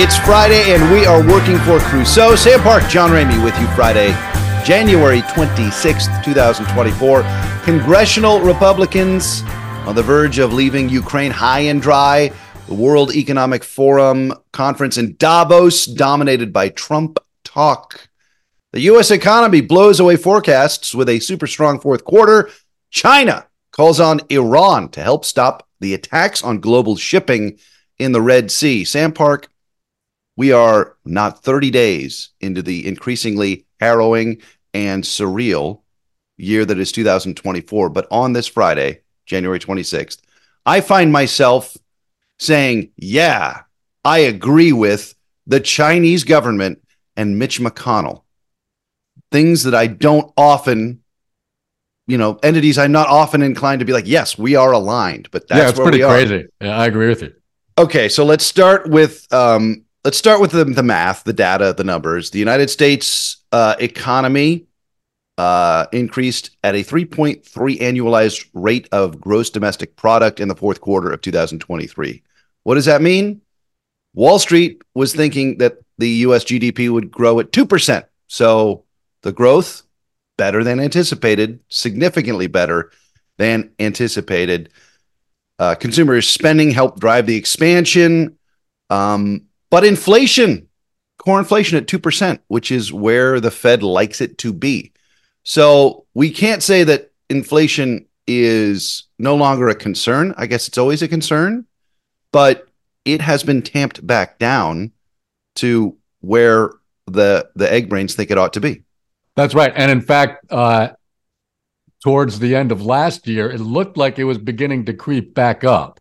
It's Friday, and we are working for Crusoe. Sam Park, John Ramey with you Friday, January 26th, 2024. Congressional Republicans on the verge of leaving Ukraine high and dry. The World Economic Forum conference in Davos, dominated by Trump talk. The U.S. economy blows away forecasts with a super strong fourth quarter. China calls on Iran to help stop the attacks on global shipping in the Red Sea. Sam Park, we are not 30 days into the increasingly harrowing and surreal year that is 2024. But on this Friday, January 26th, I find myself saying, yeah, I agree with the Chinese government and Mitch McConnell. Things that I don't often, you know, entities I'm not often inclined to be like, yes, we are aligned. But that's yeah, it's pretty crazy. Yeah, I agree with you. Okay, so let's start with um, let's start with the, the math, the data, the numbers. The United States uh, economy uh, increased at a 3.3 annualized rate of gross domestic product in the fourth quarter of 2023. What does that mean? Wall Street was thinking that the US GDP would grow at 2%. So the growth better than anticipated, significantly better than anticipated. Uh, consumer spending helped drive the expansion. Um, but inflation, core inflation at 2%, which is where the Fed likes it to be. So we can't say that inflation is no longer a concern. I guess it's always a concern, but it has been tamped back down to where the the egg brains think it ought to be. That's right. And in fact, uh, towards the end of last year, it looked like it was beginning to creep back up.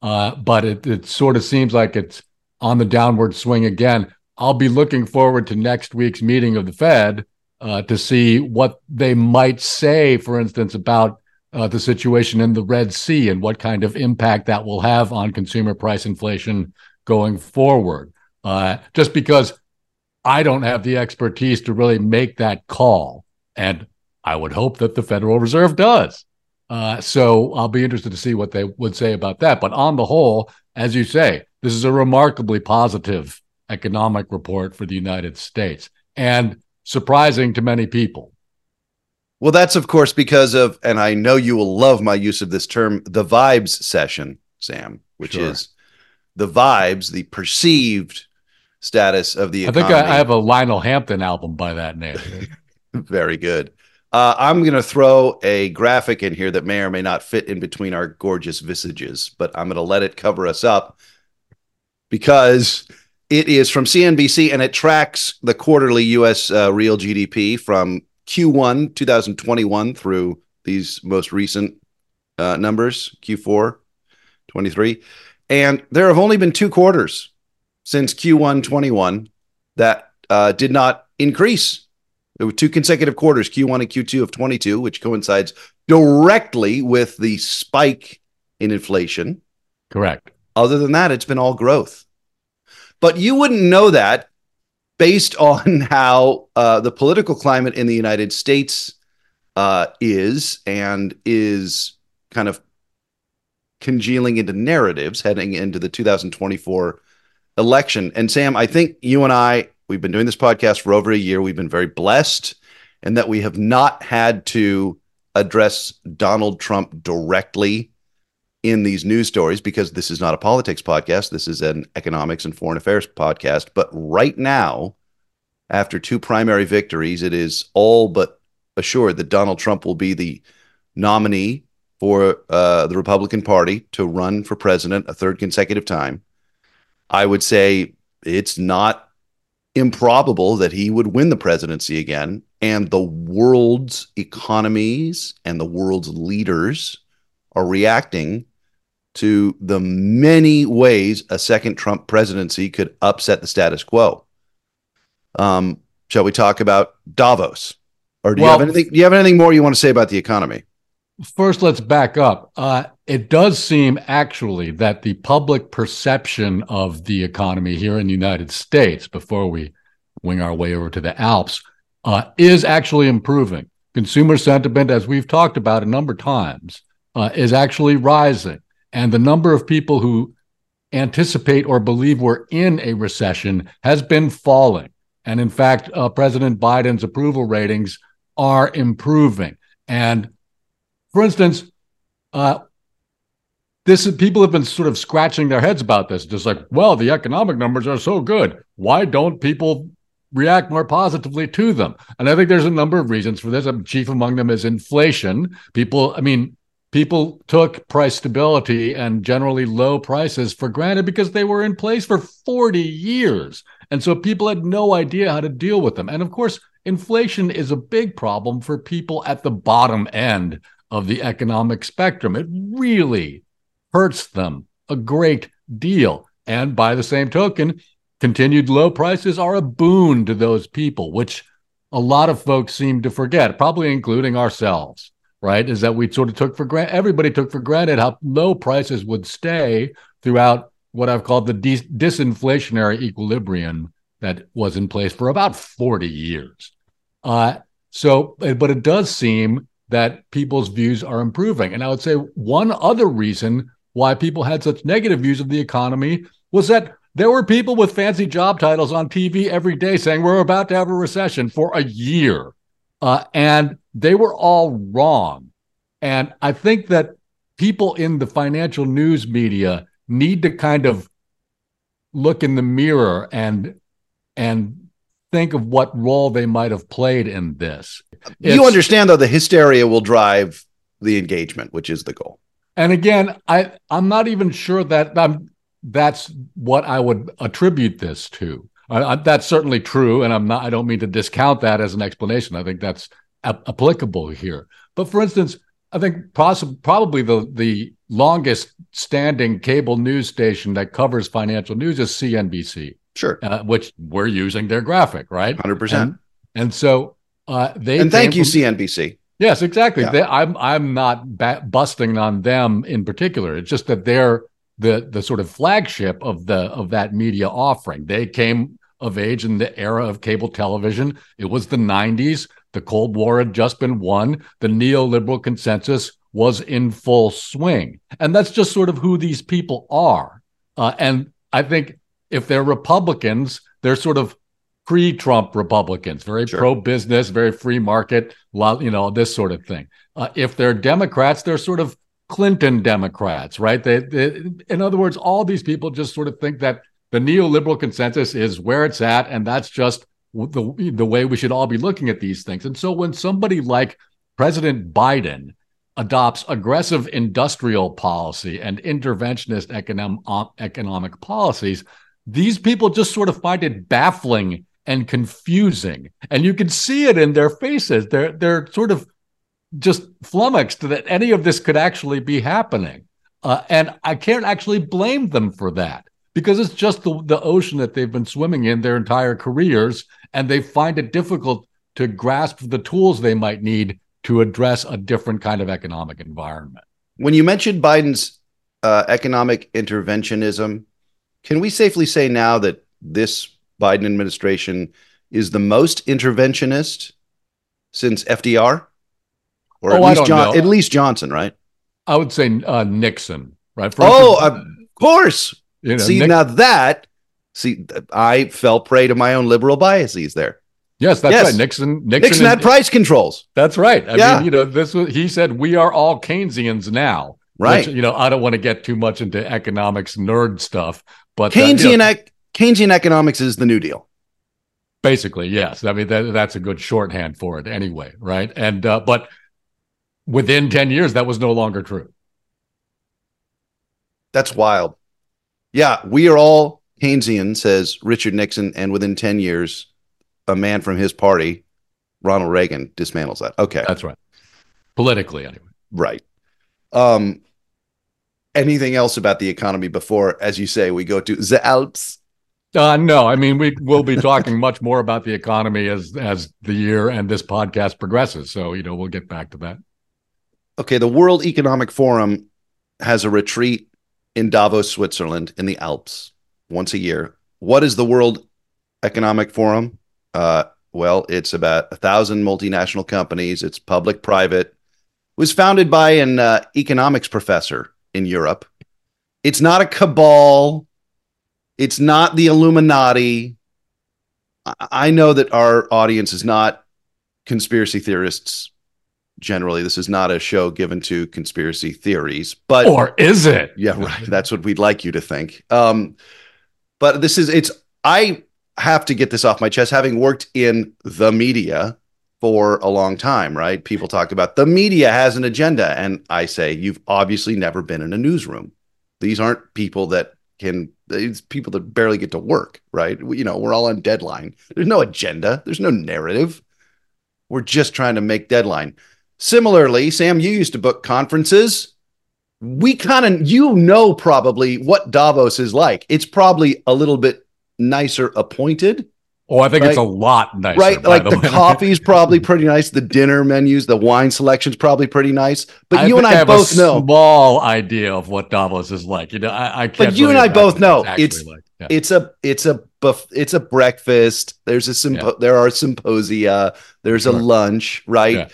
Uh, but it, it sort of seems like it's on the downward swing again. I'll be looking forward to next week's meeting of the Fed uh, to see what they might say, for instance, about uh, the situation in the Red Sea and what kind of impact that will have on consumer price inflation going forward. Uh, just because I don't have the expertise to really make that call. And I would hope that the Federal Reserve does. Uh, so I'll be interested to see what they would say about that. But on the whole, as you say, this is a remarkably positive economic report for the United States and surprising to many people. Well, that's of course because of, and I know you will love my use of this term, the vibecession, Sam, which sure. is the vibes, the perceived status of the economy. I think I have a Lionel Hampton album by that name. Very good. Uh, I'm going to throw a graphic in here that may or may not fit in between our gorgeous visages, but I'm going to let it cover us up because it is from CNBC and it tracks the quarterly U.S. Uh, real GDP from Q1 2021 through these most recent uh, numbers, Q4 23. And there have only been two quarters since Q1 21 that uh, did not increase there were two consecutive quarters, Q1 and Q2 of 22, which coincides directly with the spike in inflation. Correct. Other than that, it's been all growth. But you wouldn't know that based on how uh, the political climate in the United States uh, is and is kind of congealing into narratives heading into the 2024 election. And Sam, I think you and I We've been doing this podcast for over a year. We've been very blessed in that we have not had to address Donald Trump directly in these news stories because this is not a politics podcast. This is an economics and foreign affairs podcast. But right now, after two primary victories, it is all but assured that Donald Trump will be the nominee for uh, the Republican Party to run for president a third consecutive time. I would say it's not improbable that he would win the presidency again. And the world's economies and the world's leaders are reacting to the many ways a second Trump presidency could upset the status quo. Um, shall we talk about Davos? Or do well, you have anything? Do you have anything more you want to say about the economy? First, let's back up. Uh, it does seem actually that the public perception of the economy here in the United States, before we wing our way over to the Alps, uh, is actually improving. Consumer sentiment, as we've talked about a number of times, uh, is actually rising. And the number of people who anticipate or believe we're in a recession has been falling. And in fact, uh, President Biden's approval ratings are improving. And for instance, uh, this is, people have been sort of scratching their heads about this, just like, well, the economic numbers are so good. Why don't people react more positively to them? And I think there's a number of reasons for this. Chief among them is inflation. People, I mean, people took price stability and generally low prices for granted because they were in place for 40 years. And so people had no idea how to deal with them. And of course, inflation is a big problem for people at the bottom end of the economic spectrum. It really hurts them a great deal. And by the same token, continued low prices are a boon to those people, which a lot of folks seem to forget, probably including ourselves, right? Is that we sort of took for granted, everybody took for granted how low prices would stay throughout what I've called the dis- disinflationary equilibrium that was in place for about 40 years. Uh, so, but it does seem that people's views are improving. And I would say one other reason why people had such negative views of the economy was that there were people with fancy job titles on TV every day saying we're about to have a recession for a year. Uh, and they were all wrong. And I think that people in the financial news media need to kind of look in the mirror and and think of what role they might have played in this. You understand though the hysteria will drive the engagement, which is the goal. And again, I I'm not even sure that I'm that's what I would attribute this to. I, I, that's certainly true, and I'm not. I don't mean to discount that as an explanation. I think that's applicable here. But for instance, I think poss- probably the the longest standing cable news station that covers financial news is CNBC. Sure, uh, which we're using their graphic, right? Hundred percent. And so uh, they and thank you, from, CNBC. Yes, exactly. Yeah. They, I'm I'm not ba- busting on them in particular. It's just that they're the the sort of flagship of the of that media offering. They came of age in the era of cable television. It was the 90s. The Cold War had just been won. The neoliberal consensus was in full swing. And that's just sort of who these people are. Uh, and I think if they're Republicans, they're sort of pre-Trump Republicans, very sure. pro-business, very free market, you know, this sort of thing. Uh, if they're Democrats, they're sort of Clinton Democrats, right? They, they, in other words, all these people just sort of think that the neoliberal consensus is where it's at, and that's just the the way we should all be looking at these things. And so, when somebody like President Biden adopts aggressive industrial policy and interventionist economic economic policies, these people just sort of find it baffling and confusing, and you can see it in their faces. They're they're sort of just flummoxed that any of this could actually be happening. Uh, and I can't actually blame them for that because it's just the, the ocean that they've been swimming in their entire careers. And they find it difficult to grasp the tools they might need to address a different kind of economic environment. When you mentioned Biden's uh, economic interventionism, can we safely say now that this Biden administration is the most interventionist since FDR? or oh, at least John, at least Johnson, right? I would say uh, Nixon, right? For oh, instance, of course. You know, see Nick- now that see, I fell prey to my own liberal biases there. Yes, that's yes. right. Nixon, Nixon, Nixon had price controls. That's right. I yeah. mean, you know, this was he said we are all Keynesians now. Right. Which, you know, I don't want to get too much into economics nerd stuff, but Keynesian uh, you know, Keynesian economics is the New Deal. Basically, yes. I mean, that, that's a good shorthand for it, anyway. Right. And uh, but within 10 years, that was no longer true. That's wild. Yeah, we are all Keynesian, says Richard Nixon, and within 10 years, a man from his party, Ronald Reagan, dismantles that. Okay. That's right. Politically, anyway. Right. Um, anything else about the economy before, as you say, we go to the Alps? Uh, no, I mean we will be talking much more about the economy as as the year and this podcast progresses. So you know we'll get back to that okay, the World Economic Forum has a retreat in Davos, Switzerland, in the Alps once a year. What is the World Economic Forum? Uh, well, it's about a thousand multinational companies. It's public, private. It was founded by an uh, economics professor in Europe, It's not a cabal. It's not the Illuminati. I know that our audience is not conspiracy theorists generally. This is not a show given to conspiracy theories, but or is it? Yeah, right. That's what we'd like you to think. Um, but this is it's I have to get this off my chest having worked in the media for a long time, right? People talk about the media has an agenda. And I say, you've obviously never been in a newsroom. These aren't people that can, it's people that barely get to work, right? You know, we're all on deadline. There's no agenda, there's no narrative. We're just trying to make deadline. Similarly, Sam, you used to book conferences. We kind of, you know, probably what Davos is like. It's probably a little bit nicer appointed Oh, I think right? it's a lot nicer. Right. Like the, the coffee's probably pretty nice. The dinner menus, the wine selection's probably pretty nice. But I you and I, I both know a small idea of what Davos is like. You know, I, I can't. But you and I both know it's it's, like. yeah. it's a it's a buff it's a breakfast. There's a sympo- yeah. there are symposia. There's sure. a lunch, right? Yeah.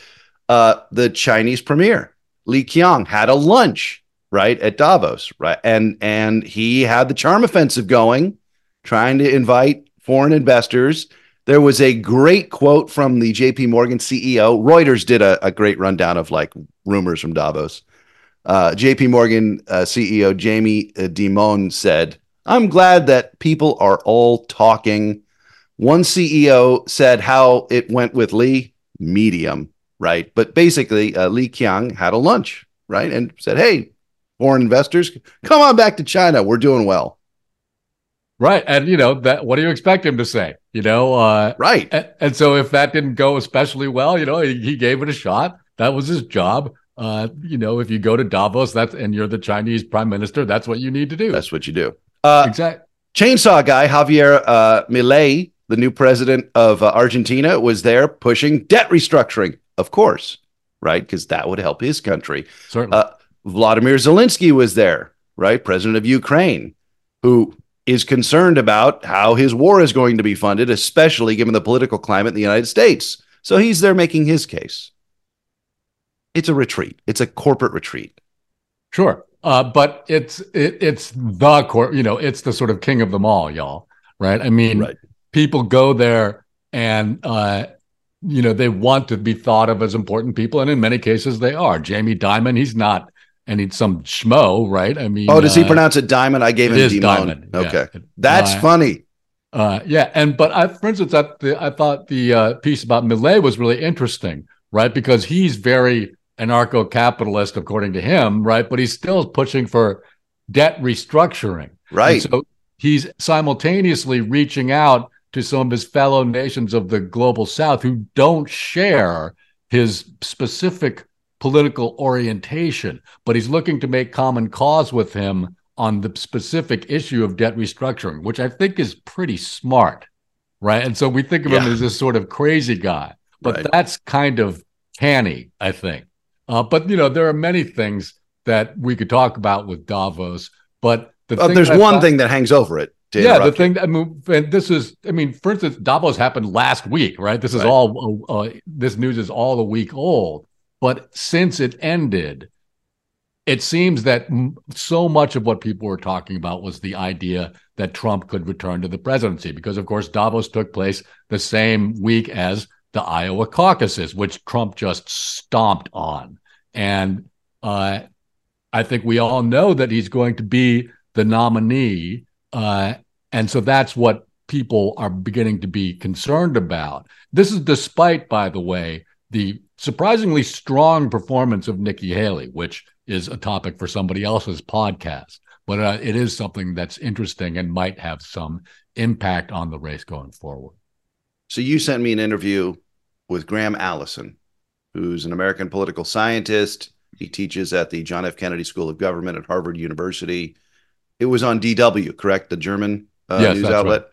Uh, the Chinese premier Li Qiang had a lunch right at Davos, right? And and he had the charm offensive going, trying to invite foreign investors. There was a great quote from the JP Morgan CEO. Reuters did a, a great rundown of like rumors from Davos. Uh, JP Morgan uh, CEO Jamie uh, Dimon said, I'm glad that people are all talking. One CEO said how it went with Li, medium, right? But basically, uh, Li Qiang had a lunch, right? And said, hey, foreign investors, come on back to China. We're doing well. Right. And, you know, that what do you expect him to say? You know, uh, right. And, and, so if that didn't go especially well, you know, he, he gave it a shot. That was his job. Uh, you know, if you go to Davos, that's and you're the Chinese prime minister, that's what you need to do. That's what you do. Uh, exactly. Chainsaw guy Javier uh, Milei, the new president of uh, Argentina, was there pushing debt restructuring, of course, right? Because that would help his country. Certainly. Uh, Vladimir Zelensky was there, right? President of Ukraine, who is concerned about how his war is going to be funded, especially given the political climate in the United States. So he's there making his case. It's a retreat. It's a corporate retreat. Sure, uh, but it's it, it's the core. You know, it's the sort of king of them all, y'all. Right? I mean, right. people go there and uh, you know they want to be thought of as important people, and in many cases they are. Jamie Dimon, he's not and he's some schmo, right? I mean, oh, does he uh, pronounce it diamond? I gave him is diamond. Okay, yeah. that's uh, funny. Uh, yeah, and but I, for instance, I, the, I thought the uh, piece about Milei was really interesting, right? Because he's very anarcho-capitalist, according to him, right? But he's still pushing for debt restructuring, right? And so he's simultaneously reaching out to some of his fellow nations of the global South who don't share his specific political orientation, but he's looking to make common cause with him on the specific issue of debt restructuring, which I think is pretty smart. Right. And so we think of yeah. him as this sort of crazy guy, but right. that's kind of canny, I think. Uh, but, you know, there are many things that we could talk about with Davos, but the there's one thought, thing that hangs over it. yeah, the thing that I mean, and this is, I mean, for instance, Davos happened last week, right? This is right. all, uh, this news is all a week old. But since it ended, it seems that so much of what people were talking about was the idea that Trump could return to the presidency, because of course Davos took place the same week as the Iowa caucuses, which Trump just stomped on. And uh, I think we all know that he's going to be the nominee. Uh, and so that's what people are beginning to be concerned about. This is despite, by the way, the surprisingly strong performance of Nikki Haley, which is a topic for somebody else's podcast. But uh, it is something that's interesting and might have some impact on the race going forward. So you sent me an interview with Graham Allison, who's an American political scientist. He teaches at the John F. Kennedy School of Government at Harvard University. It was on DW, correct? The German uh, yes, news outlet.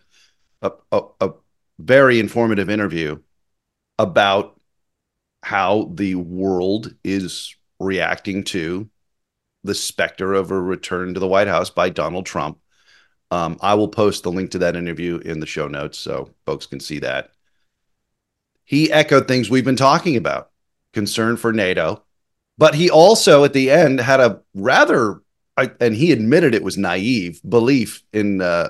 Right. A, a, a very informative interview about how the world is reacting to the specter of a return to the White House by Donald Trump. Um, I will post the link to that interview in the show notes so folks can see that. He echoed things we've been talking about concern for NATO, but he also at the end had a rather and he admitted it was naive belief in uh,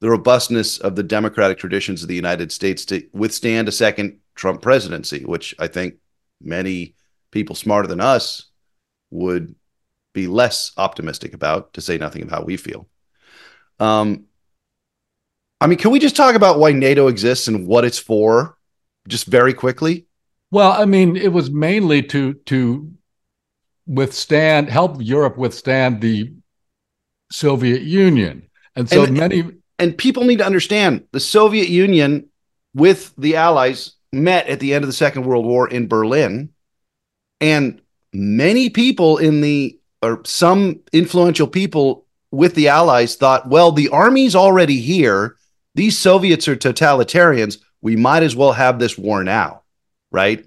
the robustness of the democratic traditions of the United States to withstand a second Trump presidency, which I think many people smarter than us would be less optimistic about, to say nothing of how we feel. Um, I mean, can we just talk about why NATO exists and what it's for, just very quickly? Well, I mean, it was mainly to to withstand, help Europe withstand the Soviet Union, and so And- many. And people need to understand the Soviet Union with the Allies met at the end of the Second World War in Berlin, and many people in the or some influential people with the Allies thought, well, the army's already here. These Soviets are totalitarians. We might as well have this war now, right?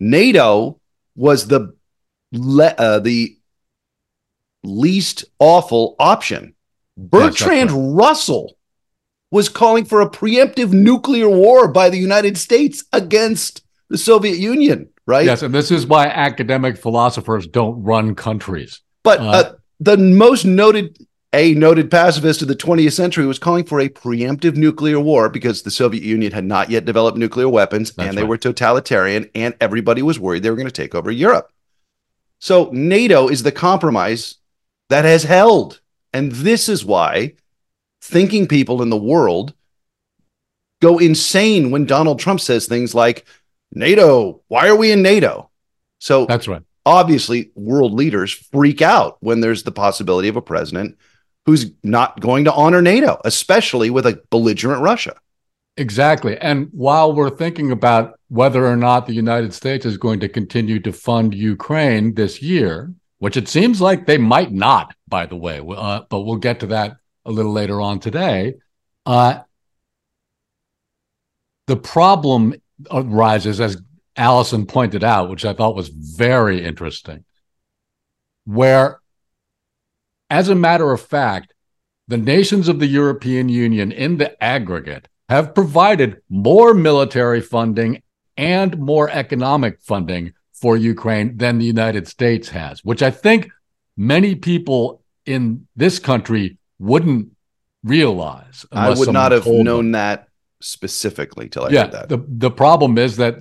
NATO was the le- uh, the least awful option. Bertrand that's Russell was calling for a preemptive nuclear war by the United States against the Soviet Union, right? Yes, and this is why academic philosophers don't run countries. But Uh, uh, the most noted, a noted pacifist of the 20th century was calling for a preemptive nuclear war because the Soviet Union had not yet developed nuclear weapons That's and they right. were totalitarian and everybody was worried they were going to take over Europe. So NATO is the compromise that has held. And this is why thinking people in the world go insane when Donald Trump says things like, NATO, why are we in NATO? So That's right. obviously world leaders freak out when there's the possibility of a president who's not going to honor NATO, especially with a belligerent Russia. Exactly. And while we're thinking about whether or not the United States is going to continue to fund Ukraine this year, which it seems like they might not, by the way, uh, but we'll get to that a little later on today. Uh, the problem arises, as Allison pointed out, which I thought was very interesting, where, as a matter of fact, the nations of the European Union in the aggregate have provided more military funding and more economic funding for Ukraine than the United States has, which I think many people in this country wouldn't realize. I would not have told them. known that specifically till I yeah, heard that. the the problem is that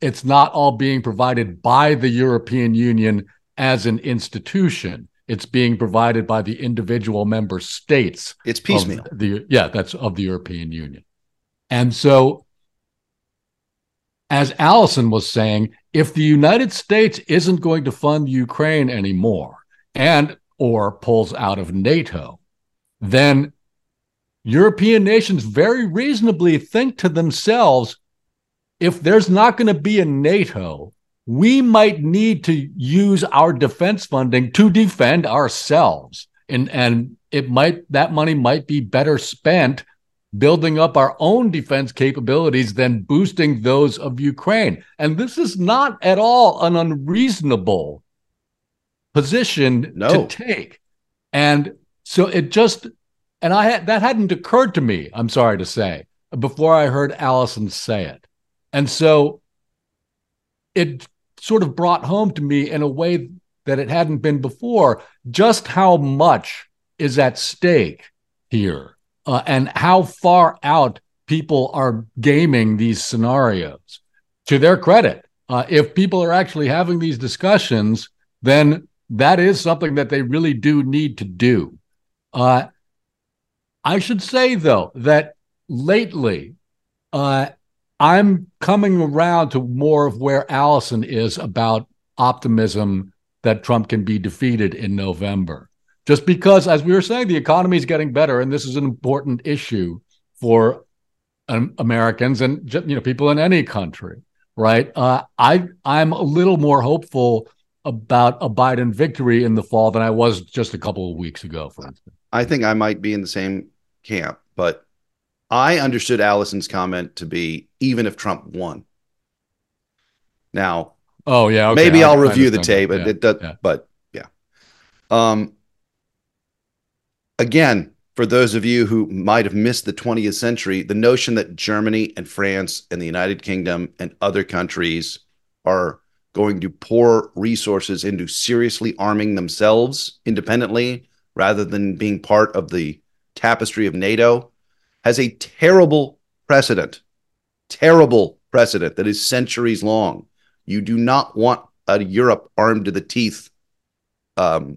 it's not all being provided by the European Union as an institution. It's being provided by the individual member states it's piecemeal. The yeah, that's of the European Union. And so as Allison was saying, if the United States isn't going to fund Ukraine anymore and or pulls out of NATO, then European nations very reasonably think to themselves if there's not going to be a NATO, we might need to use our defense funding to defend ourselves. And, and it might, that money might be better spent building up our own defense capabilities than boosting those of Ukraine. And this is not at all an unreasonable position No. to take. And so it just, and I had, that hadn't occurred to me, I'm sorry to say, before I heard Allison say it. And so it sort of brought home to me in a way that it hadn't been before just how much is at stake here uh, and how far out people are gaming these scenarios. To their credit, uh, if people are actually having these discussions, then that is something that they really do need to do. Uh, I should say, though, that lately, uh, I'm coming around to more of where Allison is about optimism that Trump can be defeated in November. Just because, as we were saying, the economy is getting better, and this is an important issue for um, Americans and you know people in any country, right? Uh, I I'm a little more hopeful about a Biden victory in the fall than I was just a couple of weeks ago, for instance. I think I might be in the same camp, but I understood Allison's comment to be even if Trump won. Now, Oh yeah, okay. maybe I- I'll review the tape. Yeah, it does, yeah. but yeah. Um. Again, for those of you who might have missed the 20th century, the notion that Germany and France and the United Kingdom and other countries are going to pour resources into seriously arming themselves independently rather than being part of the tapestry of NATO has a terrible precedent. Terrible precedent that is centuries long. You do not want a Europe armed to the teeth um,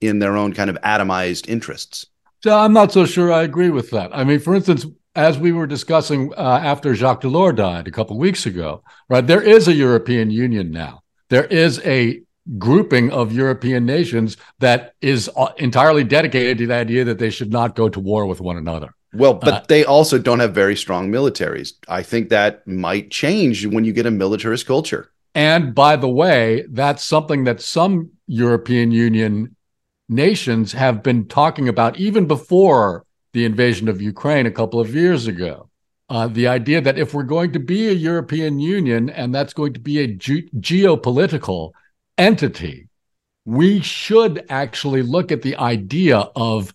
in their own kind of atomized interests. So I'm not so sure I agree with that. I mean, for instance, as we were discussing uh, after Jacques Delors died a couple of weeks ago, right? There is a European Union now. There is a grouping of European nations that is uh, entirely dedicated to the idea that they should not go to war with one another. Well, but uh, they also don't have very strong militaries. I think that might change when you get a militarist culture. And by the way, that's something that some European Union nations have been talking about even before the invasion of Ukraine a couple of years ago. Uh, the idea that if we're going to be a European Union and that's going to be a ge- geopolitical entity, we should actually look at the idea of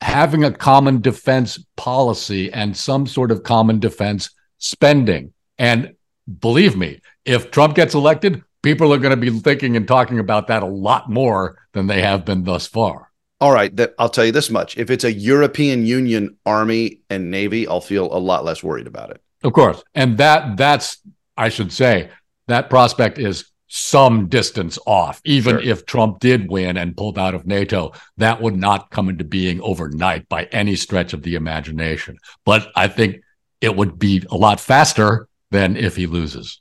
having a common defense policy and some sort of common defense spending. And believe me, if Trump gets elected, people are going to be thinking and talking about that a lot more than they have been thus far. All right, that I'll tell you this much. If it's a European Union army and navy, I'll feel a lot less worried about it. Of course. And that that's I should say that prospect is some distance off. Even sure. if Trump did win and pulled out of NATO, that would not come into being overnight by any stretch of the imagination. But I think it would be a lot faster than if he loses.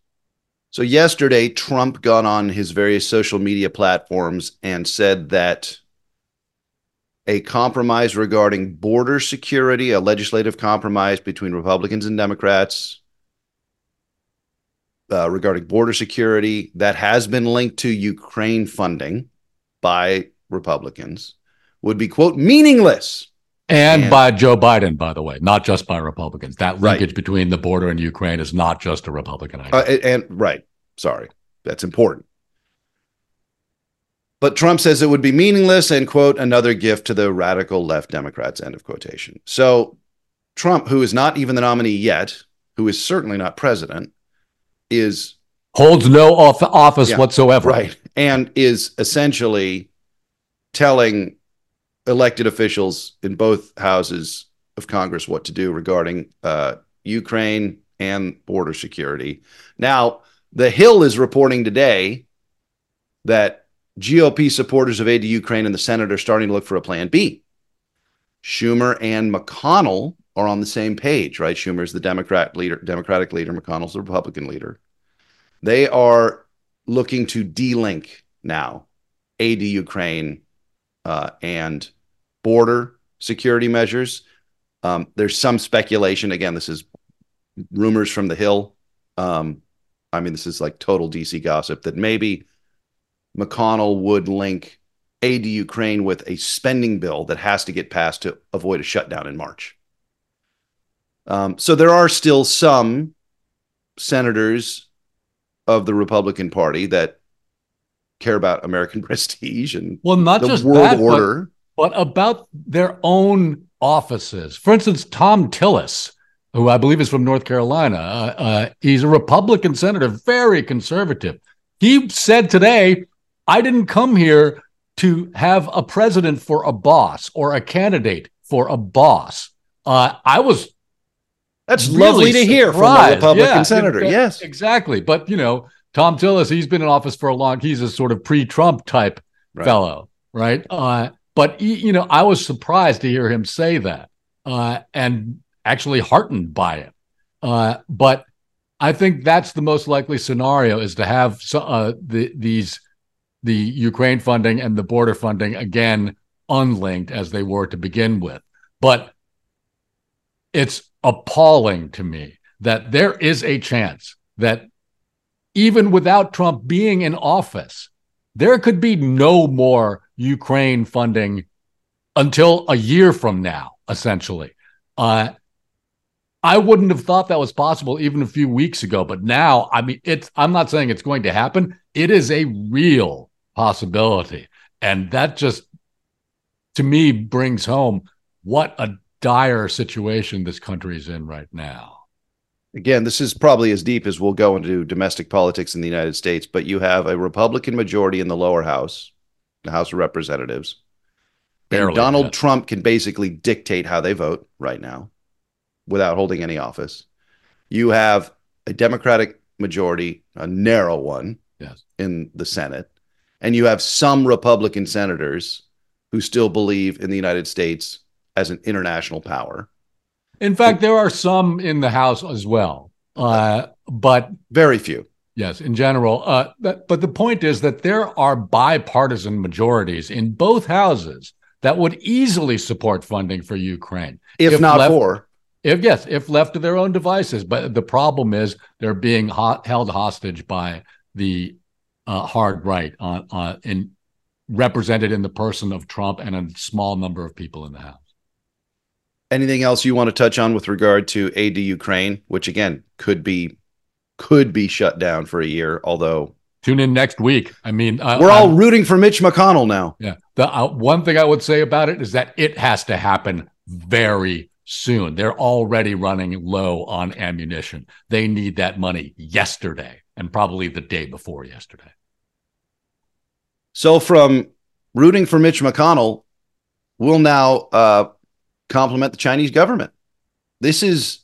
So yesterday, Trump got on his various social media platforms and said that a compromise regarding border security, a legislative compromise between Republicans and Democrats uh, regarding border security that has been linked to Ukraine funding by Republicans would be, quote, meaningless. And, and, by Joe Biden, by the way, not just by Republicans. That linkage right. between the border and Ukraine is not just a Republican idea. Uh, and, and right, sorry, that's important. But Trump says it would be meaningless and quote another gift to the radical left Democrats. End of quotation. So Trump, who is not even the nominee yet, who is certainly not president, is holds no office yeah, whatsoever, right? And is essentially telling elected officials in both houses of Congress what to do regarding uh, Ukraine and border security. Now, the Hill is reporting today that GOP supporters of aid to Ukraine and the Senate are starting to look for a plan B. Schumer and McConnell are on the same page, right? Schumer is the Democrat leader, Democratic leader, McConnell's the Republican leader. They are looking to de-link now aid to Ukraine uh, and border security measures. Um, there's some speculation. Again, this is rumors from the Hill. Um, I mean, this is like total DC gossip that maybe McConnell would link aid to Ukraine with a spending bill that has to get passed to avoid a shutdown in March. Um, so there are still some senators of the Republican Party that care about American prestige and well, not just world that, order, but, but about their own offices. For instance, Thom Tillis, who I believe is from North Carolina, uh, uh, he's a Republican senator, very conservative. He said today, "I didn't come here to have a president for a boss or a candidate for a boss. Uh, I was that's lovely to hear from a Republican yeah, senator. It, yes, exactly. But you know, Thom Tillis, he's been in office for a long. He's a sort of pre-Trump type right. fellow, right? Uh, but he, you know, I was surprised to hear him say that, uh, and actually heartened by it. Uh, but I think that's the most likely scenario: is to have so, uh, the, these the Ukraine funding and the border funding again unlinked as they were to begin with. But it's appalling to me that there is a chance that even without Trump being in office, there could be no more Ukraine funding until a year from now, essentially. Uh, I wouldn't have thought that was possible even a few weeks ago, but now, I mean, it's. I'm not saying it's going to happen. It is a real possibility, and that just, to me, brings home what a dire situation this country is in right now. again, this is probably as deep as we'll go into domestic politics in the United States, but you have a Republican majority in the lower house, the House of Representatives. Barely, and Donald yeah. Trump can basically dictate how they vote right now without holding any office. You have a Democratic majority, a narrow one Yes. in the Senate, and you have some Republican senators who still believe in the United States as an international power. In fact, there are some in the House as well. Uh, but Very few. yes, in general. Uh, but, but the point is that there are bipartisan majorities in both houses that would easily support funding for Ukraine. If, If not left- for, If yes, if left to their own devices, but the problem is they're being ho- held hostage by the uh, hard right on, on in represented in the person of Trump and a small number of people in the House. anything else you want to touch on with regard to aid to Ukraine, which again could be could be shut down for a year, although Tune in next week. I mean, uh, we're all I'm- rooting for Mitch McConnell now. yeah. The uh, one thing I would say about it is that it has to happen very soon. They're already running low on ammunition. They need that money yesterday and probably the day before yesterday. So from rooting for Mitch McConnell, we'll now uh, compliment the Chinese government. This is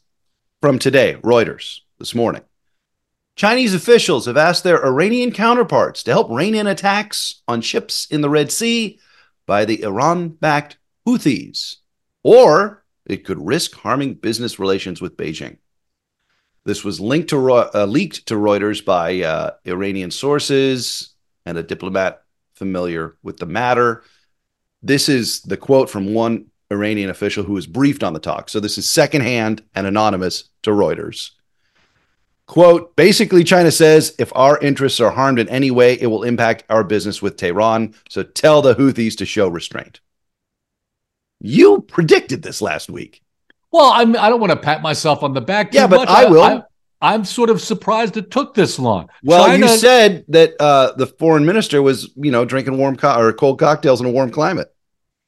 from today, Reuters, this morning. Chinese officials have asked their Iranian counterparts to help rein in attacks on ships in the Red Sea by the Iran backed Houthis, or it could risk harming business relations with Beijing. This was linked to uh, leaked to Reuters by uh, Iranian sources and a diplomat familiar with the matter. This is the quote from one Iranian official who was briefed on the talk. So this is secondhand and anonymous to Reuters. Quote Basically, China says if our interests are harmed in any way, it will impact our business with Tehran. So tell the Houthis to show restraint. You predicted this last week. Well, I'm, I don't want to pat myself on the back. Too Yeah, but much. I will. I, I'm sort of surprised it took this long. Well, China- you said that uh, the foreign minister was, you know, drinking warm co- or cold cocktails in a warm climate.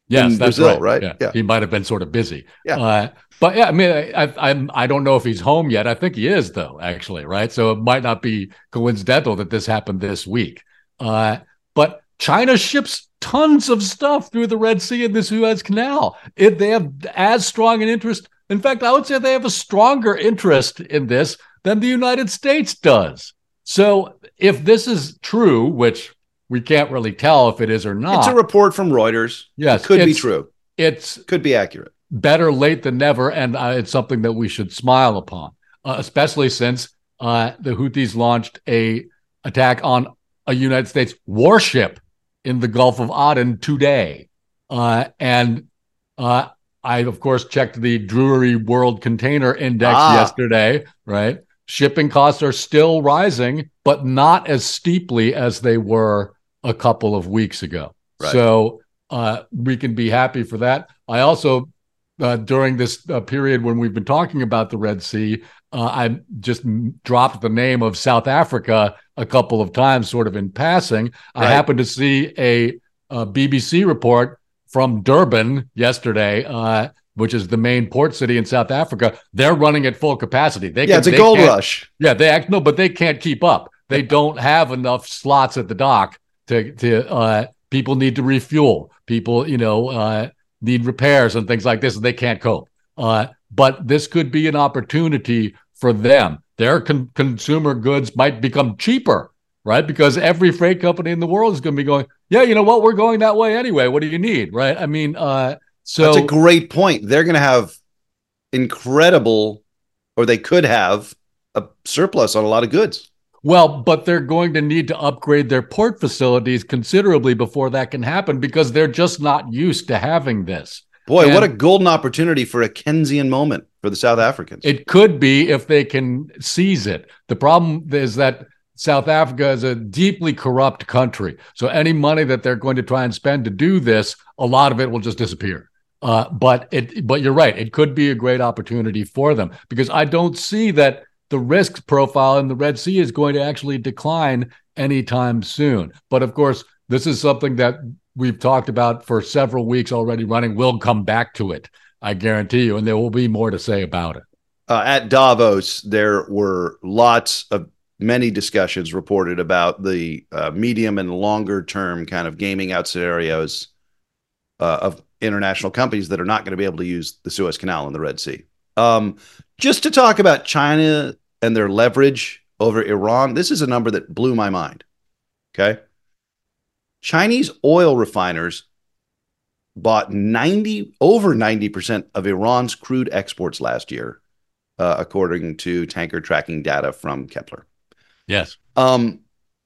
yes, in that's Brazil, right. right? Yeah. he might have been sort of busy. Yeah. Uh, but yeah, I mean, I, I, I'm I don't know if he's home yet. I think he is, though. Actually, right? So it might not be coincidental that this happened this week. Uh, but China ships tons of stuff through the Red Sea and the Suez Canal. If they have as strong an interest, in fact, I would say they have a stronger interest in this than the United States does. So if this is true, which we can't really tell if it is or not, It's a report from Reuters. yes, Could be true. It's Could be accurate. better late than never, and uh, it's something that we should smile upon, uh, especially since uh, the Houthis launched a attack on a United States warship in the Gulf of Aden today, uh, and uh, I of course checked the Drewry World Container Index Ah. yesterday. Right, shipping costs are still rising, but not as steeply as they were a couple of weeks ago. Right. So uh, we can be happy for that. I also, uh, during this uh, period when we've been talking about the Red Sea, uh, I just dropped the name of South Africa a couple of times, sort of in passing. I happened to see a, a BBC report from Durban yesterday, uh, which is the main port city in South Africa. They're running at full capacity. They Yeah, can- it's a gold rush. yeah, they act no, but they can't keep up. They don't have enough slots at the dock to to uh people need to refuel. People, you know, uh need repairs and things like this, and they can't cope. Uh but this could be an opportunity for them. Their con- consumer goods might become cheaper, right? Because every freight company in the world is going to be going, yeah, you know what? We're going that way anyway. What do you need, right? I mean, uh so That's a great point. They're going to have incredible, or they could have a surplus on a lot of goods. Well, but they're going to need to upgrade their port facilities considerably before that can happen because they're just not used to having this. Boy, And- what a golden opportunity for a Keynesian moment for the South Africans. It could be if they can seize it. The problem is that South Africa is a deeply corrupt country. So any money that they're going to try and spend to do this, a lot of it will just disappear. Uh, but it, but you're right. It could be a great opportunity for them because I don't see that the risk profile in the Red Sea is going to actually decline anytime soon. But of course, this is something that we've talked about for several weeks already running. We'll come back to it, I guarantee you, and there will be more to say about it. uh, at Davos, there were lots of many discussions reported about the uh, medium and longer term kind of gaming out scenarios uh, of international companies that are not going to be able to use the Suez Canal and the Red Sea. Um, just to talk about China and their leverage over Iran, this is a number that blew my mind. Okay. Chinese oil refiners bought 90 over 90% of Iran's crude exports last year, uh, according to tanker tracking data from Kpler. Yes. Um,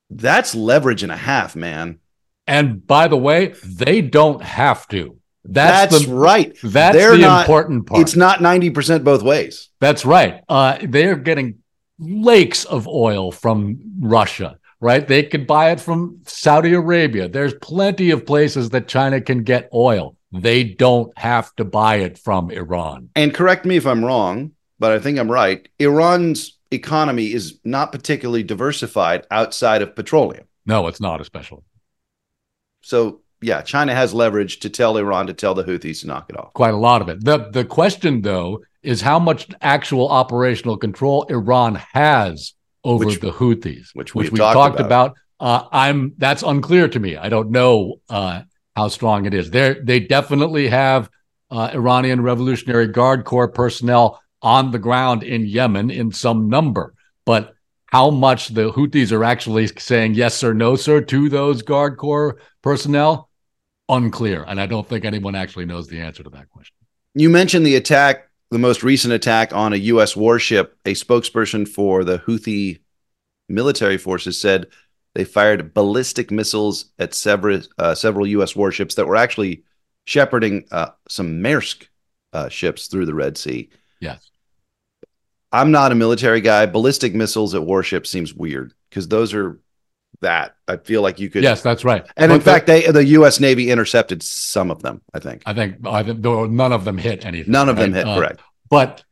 that's leverage and a half, man. And by the way, they don't have to. That's, That's the, right. That's They're the not- important part. It's not 90% both ways. That's right. Uh, they're getting lakes of oil from Russia, right? They could buy it from Saudi Arabia. There's plenty of places that China can get oil. They don't have to buy it from Iran. And correct me if I'm wrong, but I think I'm right. Iran's economy is not particularly diversified outside of petroleum. No, it's not especially. So, yeah, China has leverage to tell Iran to tell the Houthis to knock it off. Quite a lot of it. The the question though is how much actual operational control Iran has over Which- the Houthis, which which we've talked talked about. about. Uh, I'm that's unclear to me. I don't know uh, how strong it is. They they definitely have uh, Iranian Revolutionary Guard Corps personnel on the ground in Yemen in some number, but how much the Houthis are actually saying yes or no, sir, to those Guard Corps personnel, unclear. And I don't think anyone actually knows the answer to that question. You mentioned the attack, the most recent attack on a U.S. warship. A spokesperson for the Houthi military forces said they fired ballistic missiles at several uh, several U.S. warships that were actually shepherding uh, some Maersk uh, ships through the Red Sea. Yes. I'm not a military guy. Ballistic missiles at warships seems weird because those are that. I feel like you could. Yes, that's right. And But in the- fact, they the U.S. Navy intercepted some of them. I think I think I think none of them hit anything. none of them hit. Uh, correct. but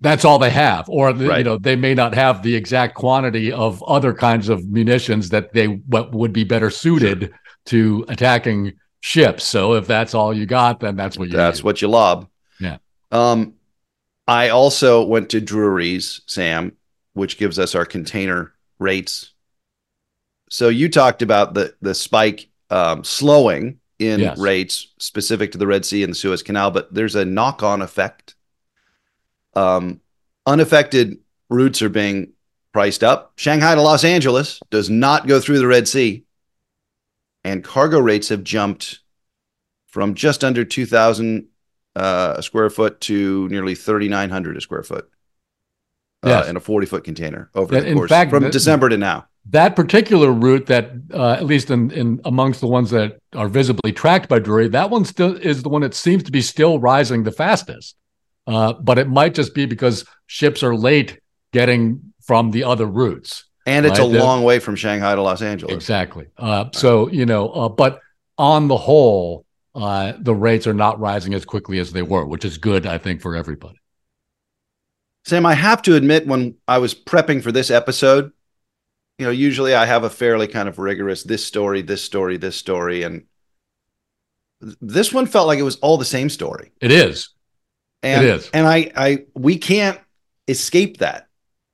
that's all they have, or the, you know they may not have the exact quantity of other kinds of munitions that they what would be better suited to attacking ships. So if that's all you got, then that's what you. That's use. what you lob. Yeah. Um, I also went to Drewry's, Sam, which gives us our container rates. So you talked about the the spike um, slowing in Yes. rates specific to the Red Sea and the Suez Canal, but there's a knock on effect. Um, unaffected routes are being priced up. Shanghai to Los Angeles does not go through the Red Sea, and cargo rates have jumped from just under 2,000 uh, a square foot to nearly 3,900 a square foot uh, Yes. in a 40 foot container over Yeah, the course fact, from the- December to now. that particular route that uh, at least in, in amongst the ones that are visibly tracked by Drewry, that one still is the one that seems to be still rising the fastest. Uh, but it might just be because ships are late getting from the other routes. And it's Right, a long way from Shanghai to Los Angeles. Exactly. Uh, so you know, uh, but on the whole, uh, the rates are not rising as quickly as they were, which is good, I think, for everybody. Sam, I have to admit, when I was prepping for this episode, you know, usually I have a fairly kind of rigorous this story, this story, this story. And this one felt like it was all the same story. It is. And, It is. And I, I, we can't escape that,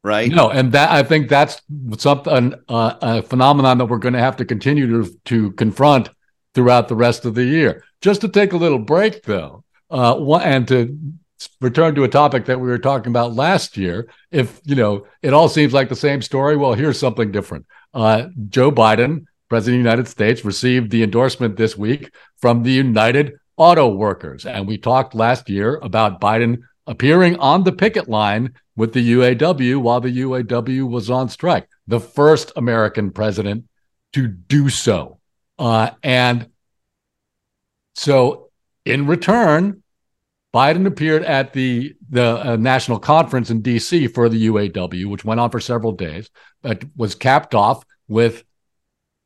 right? No, and that I think that's something uh, a phenomenon that we're going to have to continue to to confront throughout the rest of the year. Just to take a little break, though, uh, and to return to a topic that we were talking about last year. If you know, it all seems like the same story. Well, here's something different. Uh, Joe Biden, President of the United States, received the endorsement this week from the United Auto Workers, and we talked last year about Biden appearing on the picket line with the UAW while the UAW was on strike, the first American president to do so. Uh, and so, in return, Biden appeared at the the uh, national conference in D.C. for the UAW, which went on for several days, but was capped off with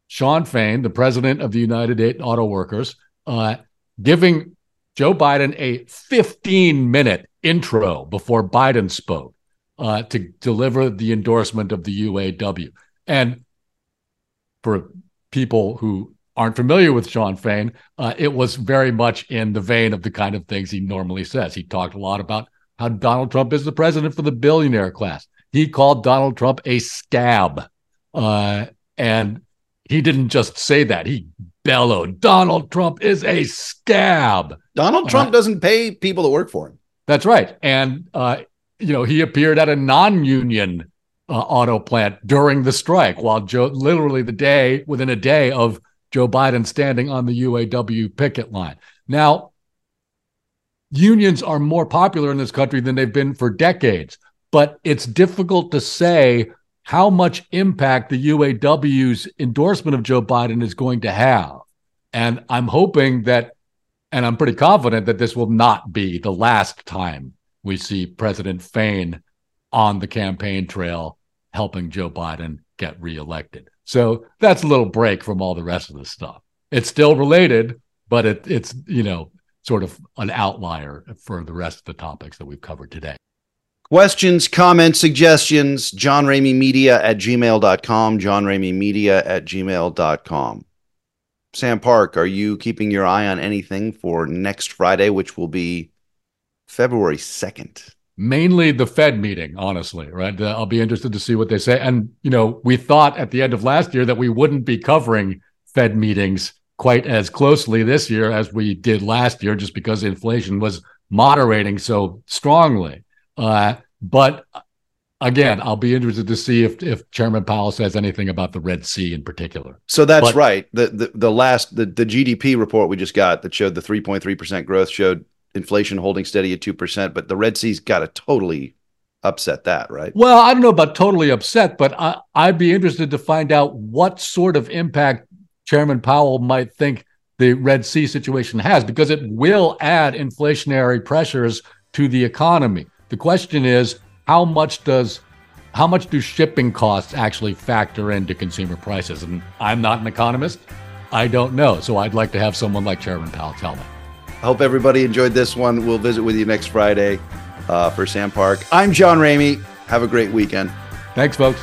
Shawn Fain, the president of the United Auto Workers, uh, giving Joe Biden a 15 minute intro before Biden spoke uh, to deliver the endorsement of the UAW. And for people who aren't familiar with Shawn Fain, uh, it was very much in the vein of the kind of things he normally says. He talked a lot about how Donald Trump is the president for the billionaire class. He called Donald Trump a scab. Uh, and he didn't just say that, he bellowed Donald Trump is a scab. Donald Trump uh, doesn't pay people to work for him. That's right. And, uh, you know, he appeared at a non union uh, auto plant during the strike while Joe, literally the day, within a day of Joe Biden standing on the UAW picket line. Now, unions are more popular in this country than they've been for decades, but it's difficult to say how much impact the UAW's endorsement of Joe Biden is going to have. And I'm hoping that, and I'm pretty confident that this will not be the last time we see President Fain on the campaign trail helping Joe Biden get reelected. So that's a little break from all the rest of the stuff. It's still related, but it, it's, you know, sort of an outlier for the rest of the topics that we've covered today. Questions, comments, suggestions, John Ramey Media at gmail.com, John Ramey Media at gmail.com. Sam Park, are you keeping your eye on anything for next Friday, which will be February 2nd? Mainly the Fed meeting, honestly, right? I'll be interested to see what they say. And, you know, we thought at the end of last year that we wouldn't be covering Fed meetings quite as closely this year as we did last year, just because inflation was moderating so strongly. Uh, but again, I'll be interested to see if if Chairman Powell says anything about the Red Sea in particular. So that's but, right. The, the the last the, the GDP report we just got that showed the 3.3 percent growth showed inflation holding steady at two percent, but the Red Sea's got to totally upset that, right? Well, I don't know about totally upset, but I, I'd be interested to find out what sort of impact Chairman Powell might think the Red Sea situation has, because it will add inflationary pressures to the economy. The question is, how much does how much do shipping costs actually factor into consumer prices? And I'm not an economist. I don't know. So I'd like to have someone like Chairman Powell tell me. I hope everybody enjoyed this one. We'll visit with you next Friday uh, for Sam Park. I'm John Ramey. Have a great weekend. Thanks, folks.